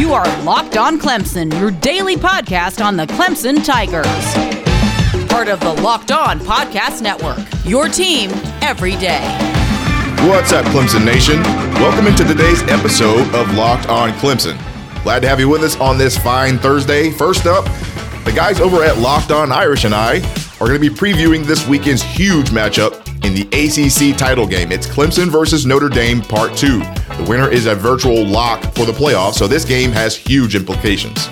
You are Locked On Clemson, your daily podcast on the Clemson Tigers. Part of the Locked On Podcast Network, your team every day. What's up, Clemson Nation? Welcome into today's episode of Locked On Clemson. Glad to have you with us on this fine Thursday. First up, the guys over at Locked On Irish and I are going to be previewing this weekend's huge matchup in the ACC title game. It's Clemson versus Notre Dame Part 2. The winner is a virtual lock for the playoffs, so this game has huge implications.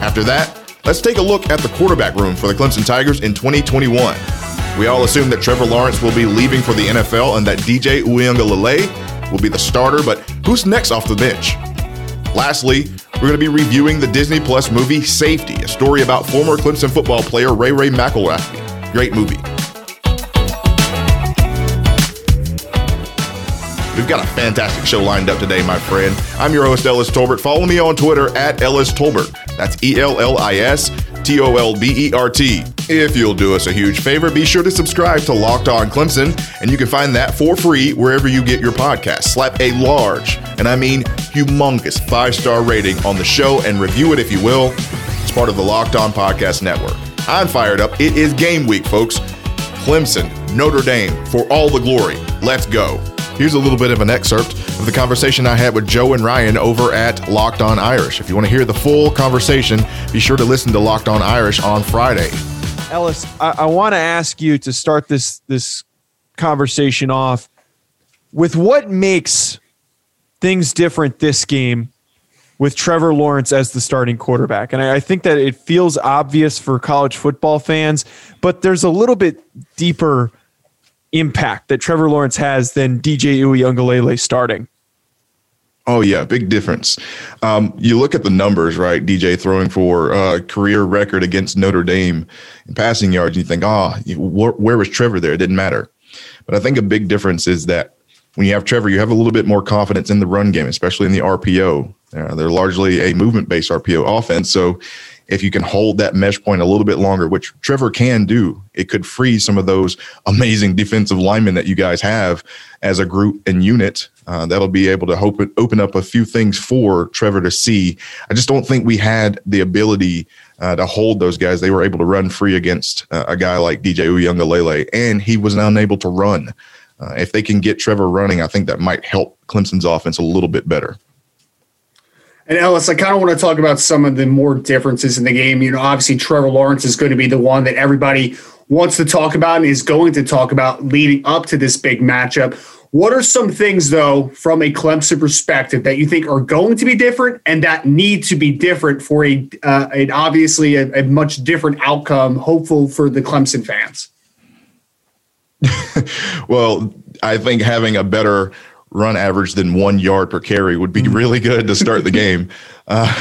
After that, let's take a look at the quarterback room for the Clemson Tigers in 2021. We all assume that Trevor Lawrence will be leaving for the NFL and that DJ Uiagalelei will be the starter, but who's next off the bench? Lastly, we're going to be reviewing the Disney Plus movie Safety, a story about former Clemson football player Ray Ray McElrathbey. Great movie. We've got a fantastic show lined up today, my friend. I'm your host, Ellis Tolbert. Follow me on Twitter at Ellis Tolbert. That's E L L I S T O L B E R T. If you'll do us a huge favor, be sure to subscribe to Locked On Clemson, and you can find that for free wherever you get your podcast. Slap a large, and I mean humongous, five star rating on the show and review it if you will. It's part of the Locked On Podcast Network. I'm fired up. It is game week, folks. Clemson, Notre Dame, for all the glory. Let's go. Here's a little bit of an excerpt of the conversation I had with Joe and Ryan over at Locked On Irish. If you want to hear the full conversation, be sure to listen to Locked On Irish on Friday. Ellis, I, I want to ask you to start this this conversation off with what makes things different this game with Trevor Lawrence as the starting quarterback. And I, I think that it feels obvious for college football fans, but there's a little bit deeper impact that Trevor Lawrence has than DJ Uiagalelei starting. Oh yeah, big difference. Um, you look at the numbers, right? DJ throwing for uh, career record against Notre Dame in passing yards. And you think, oh, where, where was Trevor there? It didn't matter. But I think a big difference is that when you have Trevor, you have a little bit more confidence in the run game, especially in the RPO. Uh, they're largely a movement based RPO offense. So if you can hold that mesh point a little bit longer, which Trevor can do, it could free some of those amazing defensive linemen that you guys have as a group and unit. Uh, that'll be able to hope, open up a few things for Trevor to see. I just don't think we had the ability uh, to hold those guys. They were able to run free against uh, a guy like DJ Uiagalelei, and he was unable to run. Uh, if they can get Trevor running, I think that might help Clemson's offense a little bit better. And Ellis, I kind of want to talk about some of the more differences in the game. You know, obviously Trevor Lawrence is going to be the one that everybody wants to talk about and is going to talk about leading up to this big matchup. What are some things, though, from a Clemson perspective that you think are going to be different and that need to be different for a, uh, an obviously a, a much different outcome, hopeful for the Clemson fans? well, I think having a better run average than one yard per carry would be mm. really good to start the game. Uh,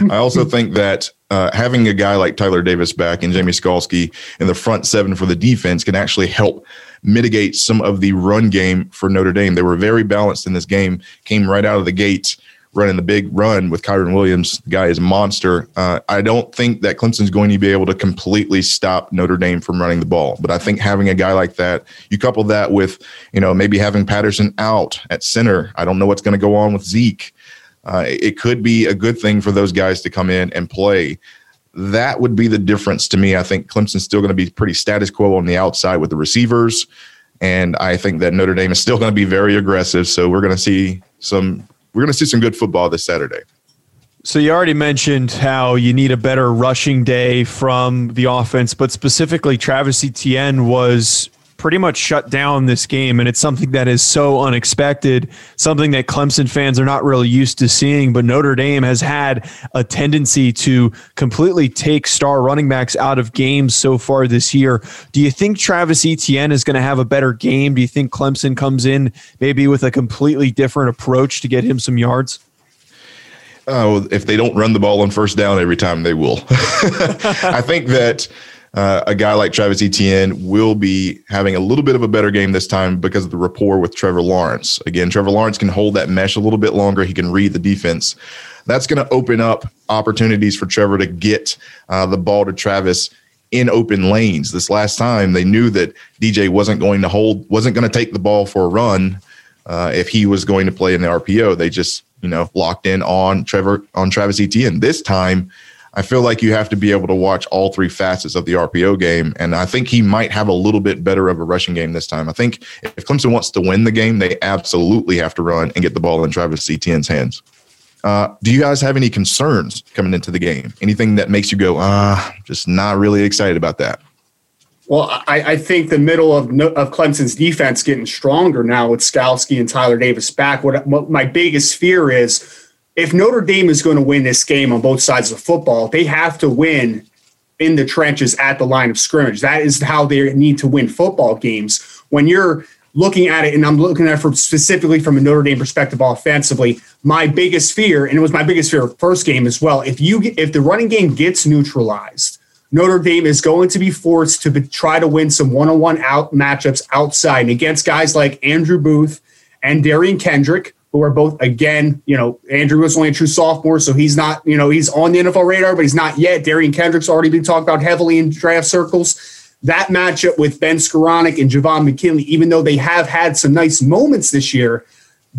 I also think that uh, having a guy like Tyler Davis back and Jamie Skalski in the front seven for the defense can actually help mitigate some of the run game for Notre Dame. They were very balanced in this game, came right out of the gate running the big run with Kyren Williams. The guy is a monster. Uh, I don't think that Clemson's going to be able to completely stop Notre Dame from running the ball, but I think having a guy like that, you couple that with, you know, maybe having Patterson out at center. I don't know what's going to go on with Zeke. Uh, it could be a good thing for those guys to come in and play. That would be the difference to me. I think Clemson's still going to be pretty status quo on the outside with the receivers. And I think that Notre Dame is still going to be very aggressive. So we're going to see some we're going to see some good football this Saturday. So you already mentioned how you need a better rushing day from the offense, but specifically Travis Etienne was pretty much shut down this game. And it's something that is so unexpected, something that Clemson fans are not really used to seeing. But Notre Dame has had a tendency to completely take star running backs out of games so far this year. Do you think Travis Etienne is going to have a better game? Do you think Clemson comes in maybe with a completely different approach to get him some yards? Oh, if they don't run the ball on first down every time, they will. I think that uh, a guy like Travis Etienne will be having a little bit of a better game this time because of the rapport with Trevor Lawrence. Again, Trevor Lawrence can hold that mesh a little bit longer. He can read the defense. That's going to open up opportunities for Trevor to get uh, the ball to Travis in open lanes. This last time, they knew that DJ wasn't going to hold, wasn't going to take the ball for a run uh, if he was going to play in the RPO. They just you know, locked in on Trevor on Travis Etienne. This time, I feel like you have to be able to watch all three facets of the RPO game. And I think he might have a little bit better of a rushing game this time. I think if Clemson wants to win the game, they absolutely have to run and get the ball in Travis Etienne's hands. Uh, do you guys have any concerns coming into the game? Anything that makes you go, ah, just not really excited about that? Well, I, I, think the middle of of Clemson's defense getting stronger now with Skalski and Tyler Davis back. What, what my biggest fear is if Notre Dame is going to win this game on both sides of the football, they have to win in the trenches at the line of scrimmage. That is how they need to win football games. When you're looking at it, and I'm looking at it from specifically from a Notre Dame perspective offensively, my biggest fear, and it was my biggest fear first game as well. If you if the running game gets neutralized Notre Dame is going to be forced to be, try to win some one-on-one out matchups outside and against guys like Andrew Booth and Derion Kendrick, who are both again, you know, Andrew was only a true sophomore, so he's not, you know, he's on the NFL radar, but he's not yet. Derion Kendrick's already been talked about heavily in draft circles. That matchup with Ben Skowronek and Javon McKinley, even though they have had some nice moments this year,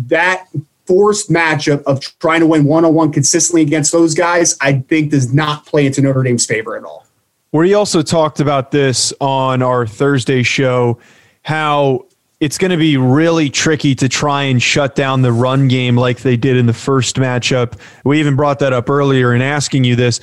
that forced matchup of trying to win one-on-one consistently against those guys, I think does not play into Notre Dame's favor at all. We also talked about this on our Thursday show, how it's going to be really tricky to try and shut down the run game like they did in the first matchup. We even brought that up earlier in asking you this.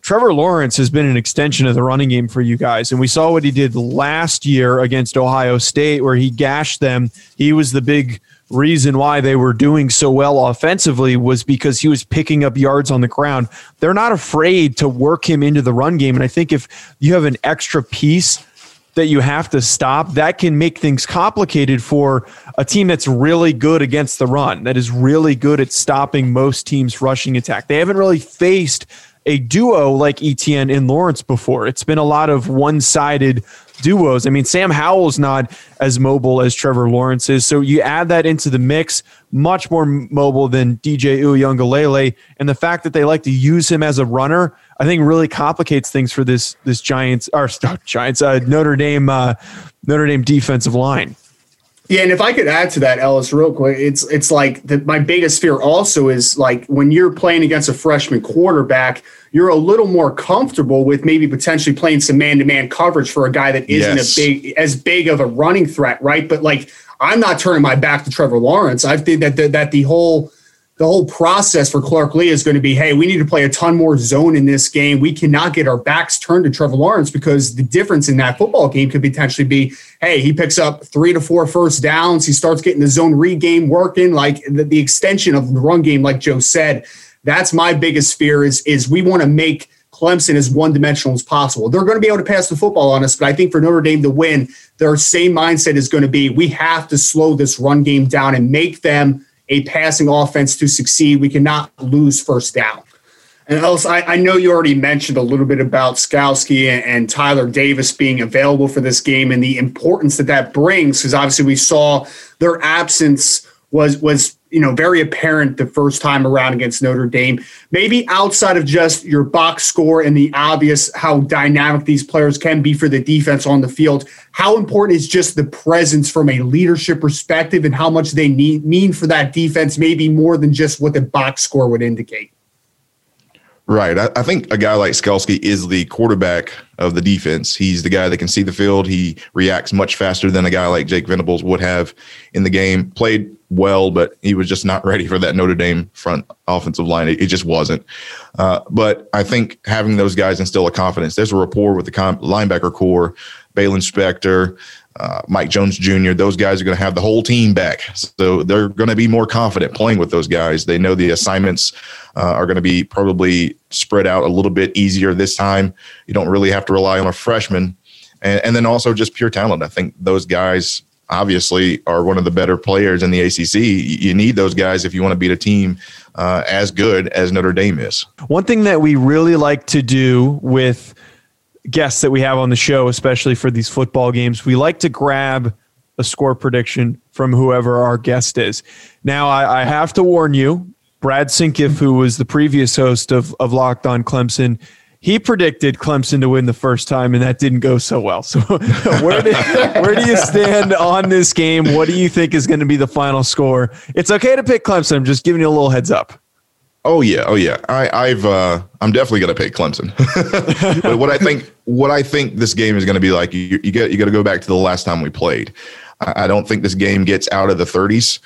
Trevor Lawrence has been an extension of the running game for you guys. And we saw what he did last year against Ohio State, where he gashed them. He was the big reason why they were doing so well offensively was because he was picking up yards on the ground. They're not afraid to work him into the run game. And I think if you have an extra piece that you have to stop, that can make things complicated for a team that's really good against the run, that is really good at stopping most teams' rushing attack. They haven't really faced a duo like Etienne and Lawrence before. It's been a lot of one sided duos. I mean, Sam Howell's not as mobile as Trevor Lawrence is. So you add that into the mix, much more mobile than DJ Uiagalelei. And the fact that they like to use him as a runner, I think really complicates things for this this Giants or Giants uh, Notre Dame uh, Notre Dame defensive line. Yeah, and if I could add to that, Ellis, real quick, it's it's like the, my biggest fear also is like when you're playing against a freshman quarterback, you're a little more comfortable with maybe potentially playing some man-to-man coverage for a guy that isn't yes. a big as big of a running threat, right? But like I'm not turning my back to Trevor Lawrence. I think that the, that the whole the whole process for Clark Lea is going to be, hey, we need to play a ton more zone in this game. We cannot get our backs turned to Trevor Lawrence because the difference in that football game could potentially be, hey, he picks up three to four first downs. He starts getting the zone read game working, like the, the extension of the run game, like Joe said. That's my biggest fear is, is we want to make Clemson as one dimensional as possible. They're going to be able to pass the football on us, but I think for Notre Dame to win, their same mindset is going to be we have to slow this run game down and make them – a passing offense to succeed. We cannot lose first down. And Ellis, I, I, know you already mentioned a little bit about Skalski and, and, Tyler Davis being available for this game and the importance that that brings, because obviously we saw their absence was was you know very apparent the first time around against Notre Dame. Maybe outside of just your box score and the obvious how dynamic these players can be for the defense on the field, how important is just the presence from a leadership perspective and how much they need mean for that defense, maybe more than just what the box score would indicate. Right. I, I, think a guy like Skalski is the quarterback of the defense. He's the guy that can see the field. He reacts much faster than a guy like Jake Venables would have in the game. Played well, but he was just not ready for that Notre Dame front offensive line. It, it just wasn't. Uh, but I think having those guys instill a confidence. There's a rapport with the com- linebacker corps, Baylon Spector, uh, Mike Jones Jr. Those guys are going to have the whole team back, so they're going to be more confident playing with those guys. They know the assignments uh, are going to be probably spread out a little bit easier this time. You don't really have to rely on a freshman, and, and then also just pure talent. I think those guys obviously are one of the better players in the ACC. You need those guys if you want to beat a team uh, as good as Notre Dame is. One thing that we really like to do with guests that we have on the show, especially for these football games, we like to grab a score prediction from whoever our guest is. Now, I, I have to warn you, Brad Sinkiff, who was the previous host of, of Locked On Clemson, he predicted Clemson to win the first time, and that didn't go so well. So, where do, where do you stand on this game? What do you think is going to be the final score? It's okay to pick Clemson. I'm just giving you a little heads up. Oh yeah, oh yeah. I, I've uh, I'm definitely going to pick Clemson. but what I think what I think this game is going to be like, you, you get you got to go back to the last time we played. I, I don't think this game gets out of the 30s.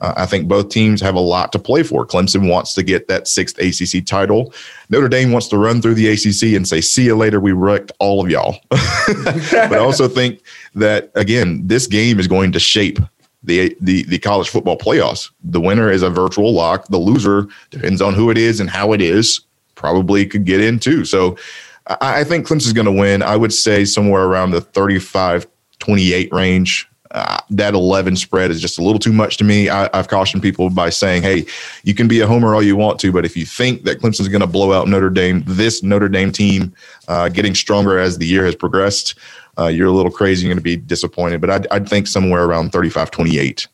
Uh, I think both teams have a lot to play for. Clemson wants to get that sixth ACC title. Notre Dame wants to run through the ACC and say, "See you later. We wrecked all of y'all." but I also think that again, this game is going to shape the, the the college football playoffs. The winner is a virtual lock. The loser depends on who it is and how it is. Probably could get in too. So I, I think Clemson's going to win. I would say somewhere around the 35 28 range uh, that 11 spread is just a little too much to me. I, have cautioned people by saying, hey, you can be a homer all you want to, but if you think that Clemson's going to blow out Notre Dame, this Notre Dame team uh, getting stronger as the year has progressed, uh, you're a little crazy. You're going to be disappointed. But I'd, I'd think somewhere around 35 28.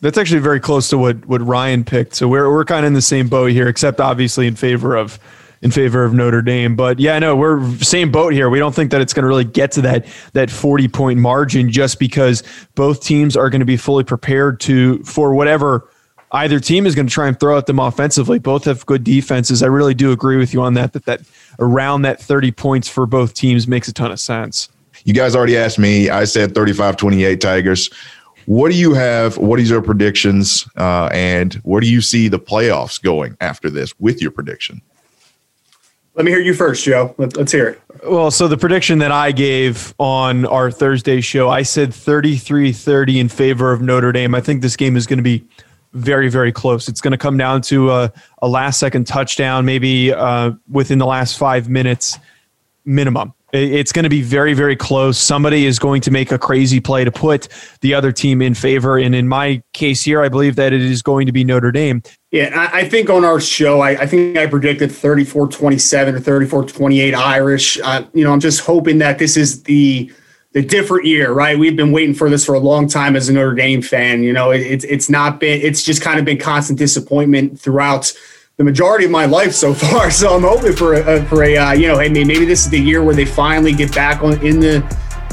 That's actually very close to what, what Ryan picked. So we're, we're kind of in the same boat here, except obviously in favor of in favor of Notre Dame. But yeah, no, we're same boat here. We don't think that it's going to really get to that that 40 point margin just because both teams are going to be fully prepared to for whatever either team is going to try and throw at them offensively. Both have good defenses. I really do agree with you on that that that around that 30 points for both teams makes a ton of sense. You guys already asked me. I said 35-28 Tigers. What do you have? What is your predictions? Uh, and where do you see the playoffs going after this with your prediction? Let me hear you first, Joe. Let, us hear it. Well, so the prediction that I gave on our Thursday show, I said 33 30 in favor of Notre Dame. I think this game is going to be very, very close. It's going to come down to a, a last second touchdown, maybe uh, within the last five minutes minimum. It's going to be very, very close. Somebody is going to make a crazy play to put the other team in favor. And in my case here, I believe that it is going to be Notre Dame. Yeah, I, think on our show, I, I think I predicted 34 27 or 34 28 Irish. Uh, you know, I'm just hoping that this is the the different year, right? We've been waiting for this for a long time as a Notre Dame fan. You know, it, it's it's not been it's just kind of been constant disappointment throughout the majority of my life so far. So I'm hoping for a, for a uh, you know, hey, maybe this is the year where they finally get back on in the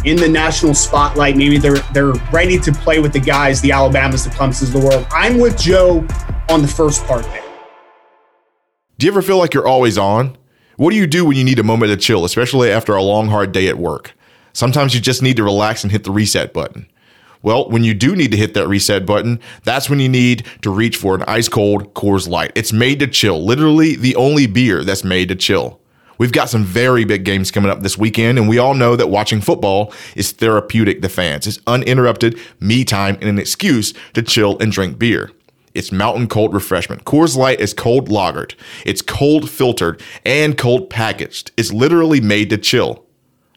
in the national spotlight. Maybe they're they're ready to play with the guys, the Alabamas, the Clemsons of the world. I'm with Joe on the first part it. Do you ever feel like you're always on? What do you do when you need a moment to chill, especially after a long, hard day at work? Sometimes you just need to relax and hit the reset button. Well, when you do need to hit that reset button, that's when you need to reach for an ice cold Coors Light. It's made to chill, literally the only beer that's made to chill. We've got some very big games coming up this weekend, and we all know that watching football is therapeutic to fans. It's uninterrupted me time and an excuse to chill and drink beer. It's mountain cold refreshment. Coors Light is cold lagered, it's cold filtered, and cold packaged. It's literally made to chill.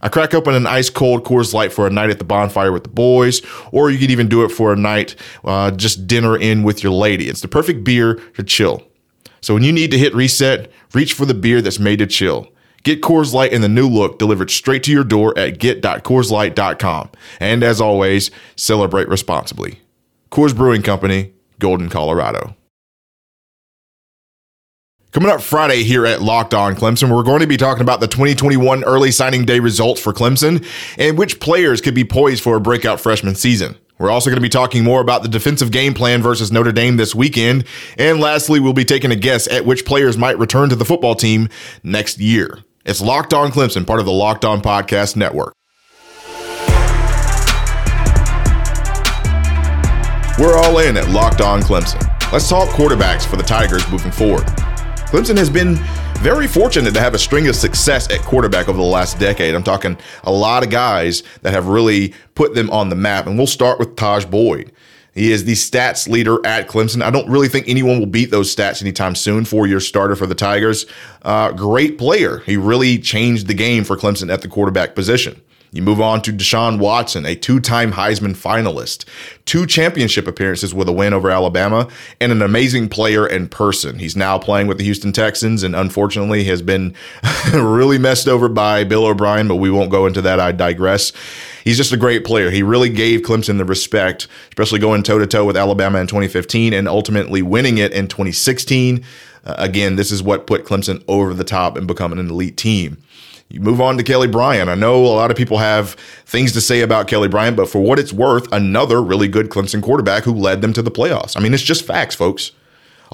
I crack open an ice cold Coors Light for a night at the bonfire with the boys, or you could even do it for a night, uh, just dinner in with your lady. It's the perfect beer to chill. So when you need to hit reset, reach for the beer that's made to chill. Get Coors Light in the new look delivered straight to your door at get.coorslight.com. And as always, celebrate responsibly. Coors Brewing Company, Golden, Colorado. Coming up Friday here at Locked On Clemson, we're going to be talking about the 2021 early signing day results for Clemson and which players could be poised for a breakout freshman season. We're also going to be talking more about the defensive game plan versus Notre Dame this weekend. And lastly, we'll be taking a guess at which players might return to the football team next year. It's Locked On Clemson, part of the Locked On Podcast Network. We're all in at Locked On Clemson. Let's talk quarterbacks for the Tigers moving forward. Clemson has been very fortunate to have a string of success at quarterback over the last decade. I'm talking a lot of guys that have really put them on the map. And we'll start with Tajh Boyd. He is the stats leader at Clemson. I don't really think anyone will beat those stats anytime soon. Four year starter for the Tigers. Uh, great player. He really changed the game for Clemson at the quarterback position. You move on to Deshaun Watson, a two time Heisman finalist, two championship appearances with a win over Alabama, and an amazing player in person. He's now playing with the Houston Texans and unfortunately has been really messed over by Bill O'Brien, but we won't go into that. I digress. He's just a great player. He really gave Clemson the respect, especially going toe to toe with Alabama in 2015 and ultimately winning it in 2016. uh, again, this is what put Clemson over the top and becoming an elite team. You move on to Kelly Bryant. I know a lot of people have things to say about Kelly Bryant, but for what it's worth, another really good Clemson quarterback who led them to the playoffs. I mean, it's just facts, folks.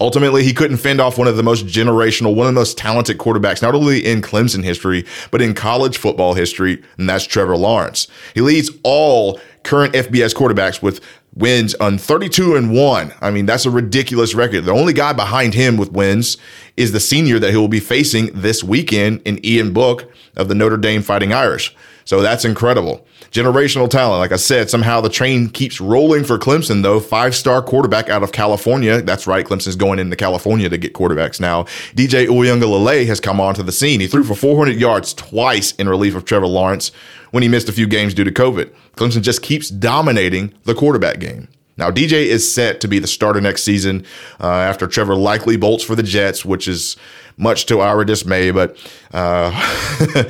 Ultimately, he couldn't fend off one of the most generational, one of the most talented quarterbacks, not only in Clemson history, but in college football history, and that's Trevor Lawrence. He leads all current FBS quarterbacks with wins on 32 and 1. I mean, that's a ridiculous record. The only guy behind him with wins is the senior that he will be facing this weekend in Ian Book of the Notre Dame Fighting Irish. So that's incredible. Generational talent. Like I said, somehow the train keeps rolling for Clemson, though. Five star quarterback out of California. That's right. Clemson's going into California to get quarterbacks now. DJ Uiagalelei has come onto the scene. He threw for 400 yards twice in relief of Trevor Lawrence when he missed a few games due to COVID. Clemson just keeps dominating the quarterback game. Now, DJ is set to be the starter next season uh, after Trevor likely bolts for the Jets, which is much to our dismay. But uh,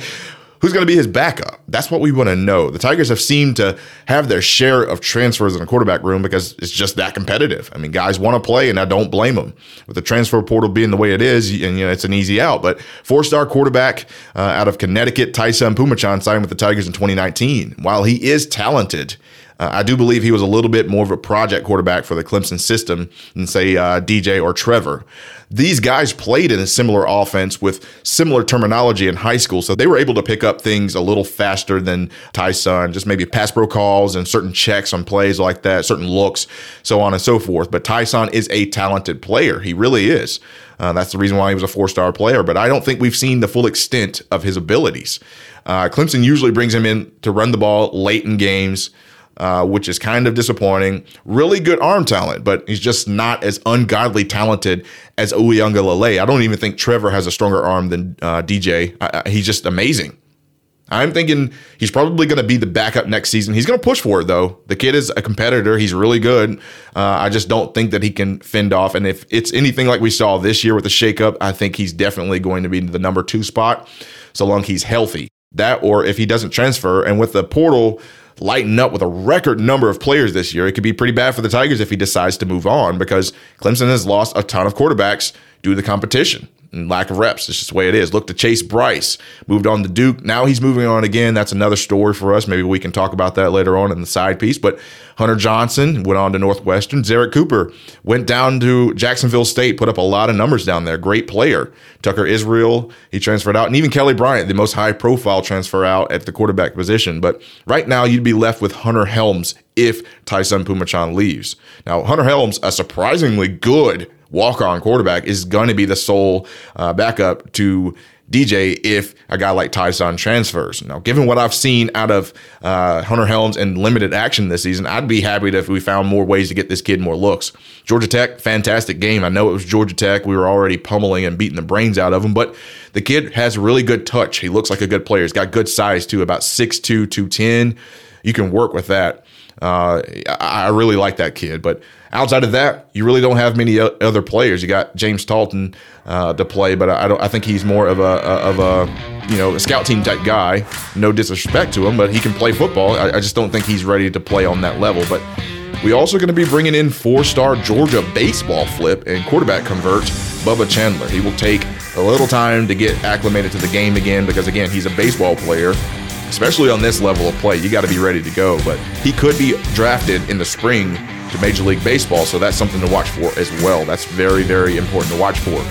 who's going to be his backup? That's what we want to know. The Tigers have seemed to have their share of transfers in the quarterback room because it's just that competitive. I mean, guys want to play, and I don't blame them. With the transfer portal being the way it is, and you know, it's an easy out. But four-star quarterback uh, out of Connecticut, Taisun Phommachanh signed with the Tigers in 2019. While he is talented, uh, I do believe he was a little bit more of a project quarterback for the Clemson system than, say, uh, DJ or Trevor. These guys played in a similar offense with similar terminology in high school, so they were able to pick up things a little faster than Taisun, just maybe pass pro calls and certain checks on plays like that, certain looks, so on and so forth. But Taisun is a talented player. He really is. Uh, that's the reason why he was a four star player, but I don't think we've seen the full extent of his abilities. Uh, Clemson usually brings him in to run the ball late in games. Uh, which is kind of disappointing. Really good arm talent, but he's just not as ungodly talented as Uiagalelei. I don't even think Trevor has a stronger arm than uh, DJ. I, I, he's just amazing. I'm thinking he's probably going to be the backup next season. He's going to push for it, though. The kid is a competitor. He's really good. Uh, I just don't think that he can fend off. And if it's anything like we saw this year with the shakeup, I think he's definitely going to be the number two spot so long he's healthy. That, or if he doesn't transfer, and with the portal lighten up with a record number of players this year, it could be pretty bad for the Tigers if he decides to move on because Clemson has lost a ton of quarterbacks due to the competition and lack of reps. It's just the way it is. Look to Chase Brice, moved on to Duke. Now he's moving on again. That's another story for us. Maybe we can talk about that later on in the side piece. But Hunter Johnson went on to Northwestern. Zerrick Cooper went down to Jacksonville State, put up a lot of numbers down there. Great player. Tucker Israel, he transferred out. And even Kelly Bryant, the most high profile transfer out at the quarterback position. But right now, you'd be left with Hunter Helms if Taisun Phommachanh leaves. Now, Hunter Helms, a surprisingly good walk on quarterback is going to be the sole uh, backup to DJ if a guy like Taisun transfers. Now, given what I've seen out of uh, Hunter Helms and limited action this season, I'd be happy if we found more ways to get this kid more looks. Georgia Tech, fantastic game. I know it was Georgia Tech. We were already pummeling and beating the brains out of him, but the kid has really good touch. He looks like a good player. He's got good size too, about 6'2, 210. You can work with that. Uh, I really like that kid, but outside of that, you really don't have many other players. You got James Talton uh, to play, but I don't. I think he's more of a of a you know a scout team type guy. No disrespect to him, but he can play football. I, I just don't think he's ready to play on that level. But we also going to be bringing in four-star Georgia baseball flip and quarterback convert Bubba Chandler. He will take a little time to get acclimated to the game again because again he's a baseball player especially on this level of play, you got to be ready to go. But he could be drafted in the spring to Major League Baseball, so that's something to watch for as well. That's very, very important to watch for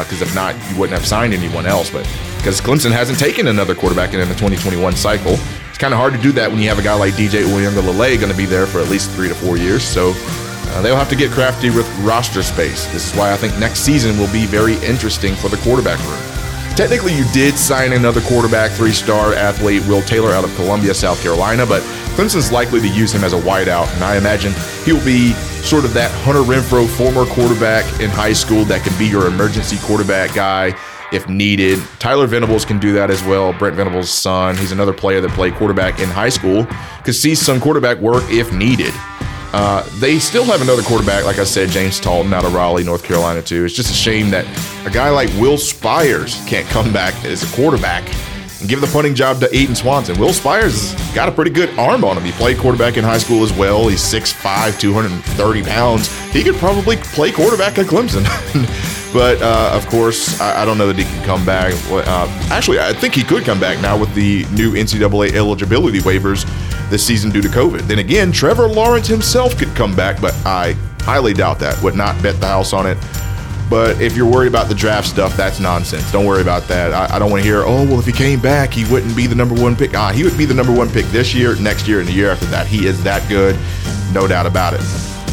because uh, if not, you wouldn't have signed anyone else. But because Clemson hasn't taken another quarterback in the 2021 cycle, it's kind of hard to do that when you have a guy like DJ Uiagalelei going to be there for at least three to four years. So uh, they'll have to get crafty with roster space. This is why I think next season will be very interesting for the quarterback room. Technically, you did sign another quarterback, three star athlete, Will Taylor, out of Columbia, South Carolina, but Clemson's likely to use him as a wideout, and I imagine he will be sort of that Hunter Renfrow, former quarterback in high school that can be your emergency quarterback guy if needed. Tyler Venables can do that as well. Brent Venables' son. He's another player that played quarterback in high school, could see some quarterback work if needed. Uh, they still have another quarterback, like I said, James Talton out of Raleigh, North Carolina, too. It's just a shame that a guy like Will Spiers can't come back as a quarterback and give the punting job to Aidan Swanson. Will Spiers has got a pretty good arm on him. He played quarterback in high school as well. He's 6'5, 230 pounds. He could probably play quarterback at Clemson. But uh, of course, I, I, don't know that he can come back. Uh, actually, I think he could come back now with the new NCAA eligibility waivers this season due to COVID. Then again, Trevor Lawrence himself could come back, but I highly doubt that. Would not bet the house on it. But if you're worried about the draft stuff, that's nonsense. Don't worry about that. I, I don't want to hear, oh, well, if he came back, he wouldn't be the number one pick. Ah, he would be the number one pick this year, next year, and the year after that. He is that good, no doubt about it.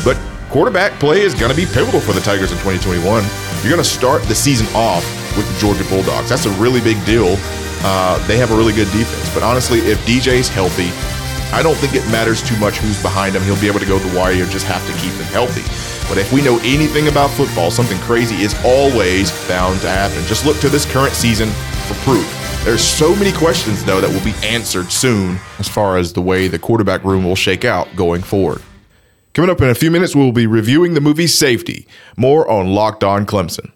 But quarterback play is going to be pivotal for the Tigers in 2021. You're going to start the season off with the Georgia Bulldogs. That's a really big deal. Uh, they have a really good defense. But honestly, if DJ's healthy, I don't think it matters too much who's behind him. He'll be able to go the wire. You just have to keep him healthy. But if we know anything about football, something crazy is always bound to happen. Just look to this current season for proof. There's so many questions, though, that will be answered soon as far as the way the quarterback room will shake out going forward. Coming up in a few minutes, we'll be reviewing the movie Safety. More on Locked On Clemson.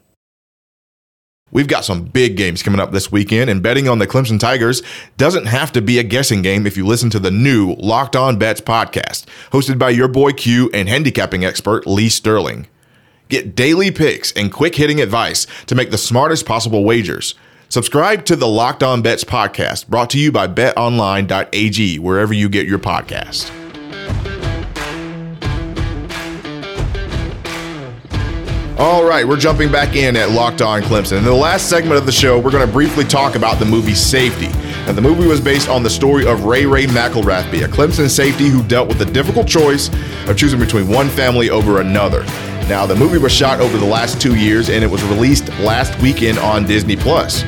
We've got some big games coming up this weekend, and betting on the Clemson Tigers doesn't have to be a guessing game if you listen to the new Locked On Bets podcast, hosted by your boy Q and handicapping expert Lee Sterling. Get daily picks and quick hitting advice to make the smartest possible wagers. Subscribe to the Locked On Bets podcast, brought to you by betonline.ag, wherever you get your podcast. All right, we're jumping back in at Locked On Clemson. In the last segment of the show, we're going to briefly talk about the movie Safety. And the movie was based on the story of Ray Ray McElrathbey, a Clemson safety who dealt with the difficult choice of choosing between one family over another. Now, the movie was shot over the last two years and it was released last weekend on Disney Plus.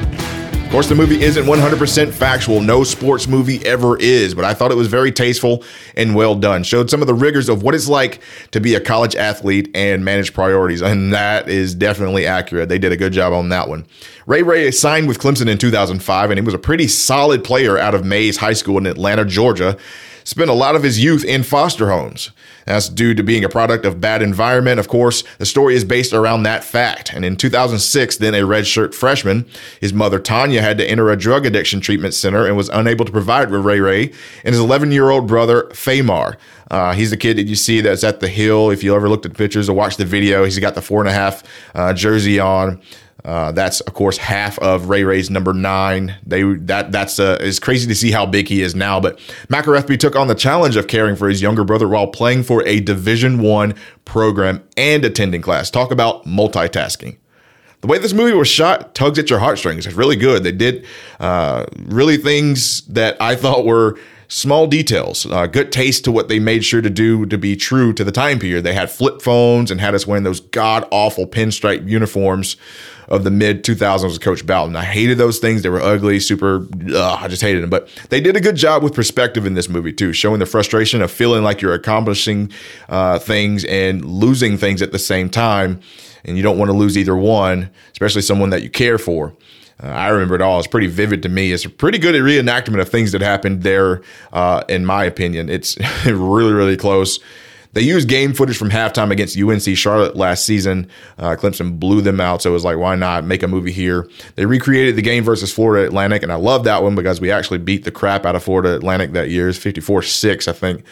Course, the movie isn't 100% factual. No sports movie ever is, but I thought it was very tasteful and well done. Showed some of the rigors of what it's like to be a college athlete and manage priorities, and that is definitely accurate. They did a good job on that one. Ray Ray signed with Clemson in 2005, and he was a pretty solid player out of Mays High School in Atlanta, Georgia spent a lot of his youth in foster homes. That's due to being a product of bad environment. Of course, the story is based around that fact. And in 2006, then a redshirt freshman, his mother Tanya had to enter a drug addiction treatment center and was unable to provide for Ray Ray and his 11 year old brother Fahmarr. Uh, he's the kid that you see that's at the hill. If you ever looked at pictures or watched the video, he's got the four and a half uh, jersey on. Uh, that's of course half of Ray Ray's number nine. They that that's uh, it's crazy to see how big he is now. But McElrathbey took on the challenge of caring for his younger brother while playing for a Division One program and attending class. Talk about multitasking. The way this movie was shot tugs at your heartstrings. It's really good. They did uh, really things that I thought were small details, uh, good taste to what they made sure to do to be true to the time period. They had flip phones and had us wearing those god awful pinstripe uniforms of the mid 2000s with Coach Bowden. I hated those things. They were ugly, super, ugh, I just hated them. But they did a good job with perspective in this movie, too, showing the frustration of feeling like you're accomplishing uh, things and losing things at the same time. And you don't want to lose either one, especially someone that you care for. Uh, I remember it all. It's pretty vivid to me. It's a pretty good reenactment of things that happened there, uh, in my opinion. It's really, really close. They used game footage from halftime against UNC Charlotte last season. Uh, Clemson blew them out, so it was like, why not make a movie here? They recreated the game versus Florida Atlantic, and I love that one because we actually beat the crap out of Florida Atlantic that year. It's 54 6, I think.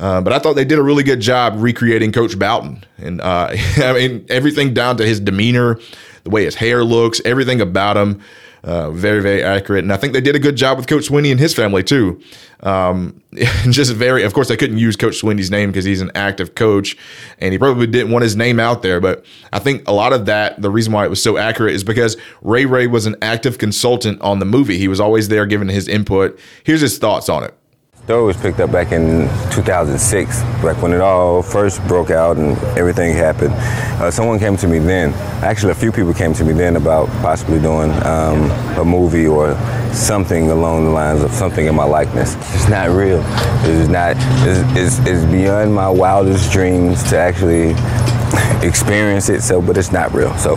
Uh, but I thought they did a really good job recreating Coach Bowden. And uh, I mean, everything down to his demeanor, the way his hair looks, everything about him. Uh, very, very accurate. And I think they did a good job with Coach Swinney and his family too. Um, just very, of course, they couldn't use Coach Swinney's name because he's an active coach and he probably didn't want his name out there. But I think a lot of that, the reason why it was so accurate is because Ray Ray was an active consultant on the movie. He was always there giving his input. Here's his thoughts on it story was picked up back in 2006, like when it all first broke out and everything happened. Uh, someone came to me then. Actually, a few people came to me then about possibly doing um, a movie or something along the lines of something in my likeness. It's not real. It's not. It's, it's, it's beyond my wildest dreams to actually experience it. So, but it's not real. So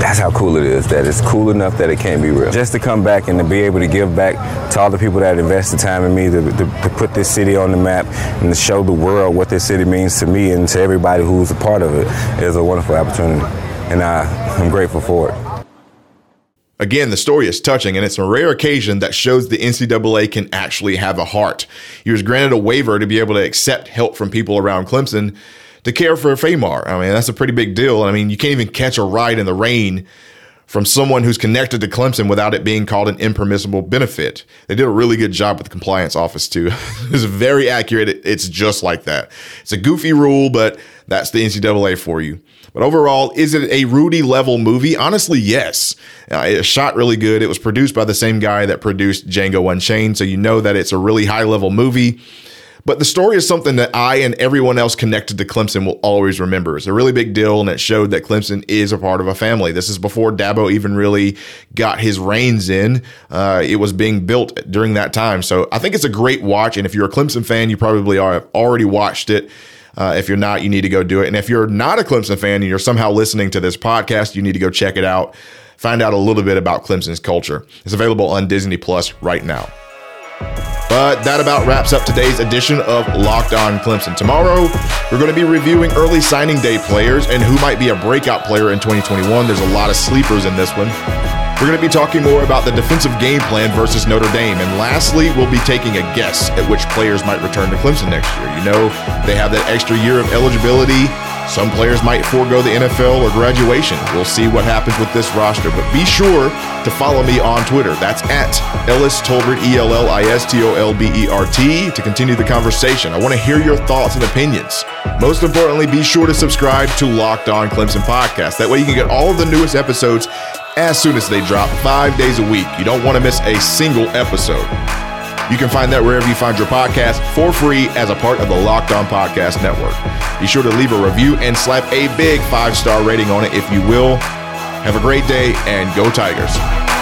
that's how cool it is. That it's cool enough that it can't be real. Just to come back and to be able to give back to all the people that invested time in me to, to, to, put this city on the map and to show the world what this city means to me and to everybody who's a part of it is a wonderful opportunity. And I, I'm grateful for it. Again, the story is touching, and it's a rare occasion that shows the NCAA can actually have a heart. He was granted a waiver to be able to accept help from people around Clemson to care for Fahmarr. I mean, that's a pretty big deal. I mean, you can't even catch a ride in the rain from someone who's connected to Clemson without it being called an impermissible benefit. They did a really good job with the compliance office too. it's very accurate. It's just like that. It's a goofy rule, but that's the NCAA for you. But overall, is it a Rudy level movie? Honestly, yes. Uh, it shot really good. It was produced by the same guy that produced Django Unchained, so you know that it's a really high level movie. But the story is something that I and everyone else connected to Clemson will always remember. It's a really big deal, and it showed that Clemson is a part of a family. This is before Dabo even really got his reins in. Uh, it was being built during that time. So I think it's a great watch. And if you're a Clemson fan, you probably are, have already watched it. Uh, if you're not, you need to go do it. And if you're not a Clemson fan and you're somehow listening to this podcast, you need to go check it out. Find out a little bit about Clemson's culture. It's available on Disney Plus right now. But that about wraps up today's edition of Locked On Clemson. Tomorrow, we're going to be reviewing early signing day players and who might be a breakout player in 2021. There's a lot of sleepers in this one. We're going to be talking more about the defensive game plan versus Notre Dame. And lastly, we'll be taking a guess at which players might return to Clemson next year. You know, they have that extra year of eligibility some players might forego the NFL or graduation. We'll see what happens with this roster. But be sure to follow me on Twitter. That's at Ellis Tolbert, E L L I S T O L B E R T, to continue the conversation. I want to hear your thoughts and opinions. Most importantly, be sure to subscribe to Locked On Clemson Podcast. That way you can get all of the newest episodes as soon as they drop five days a week. You don't want to miss a single episode. You can find that wherever you find your podcast for free as a part of the Locked On Podcast Network. Be sure to leave a review and slap a big five star rating on it if you will. Have a great day and go Tigers.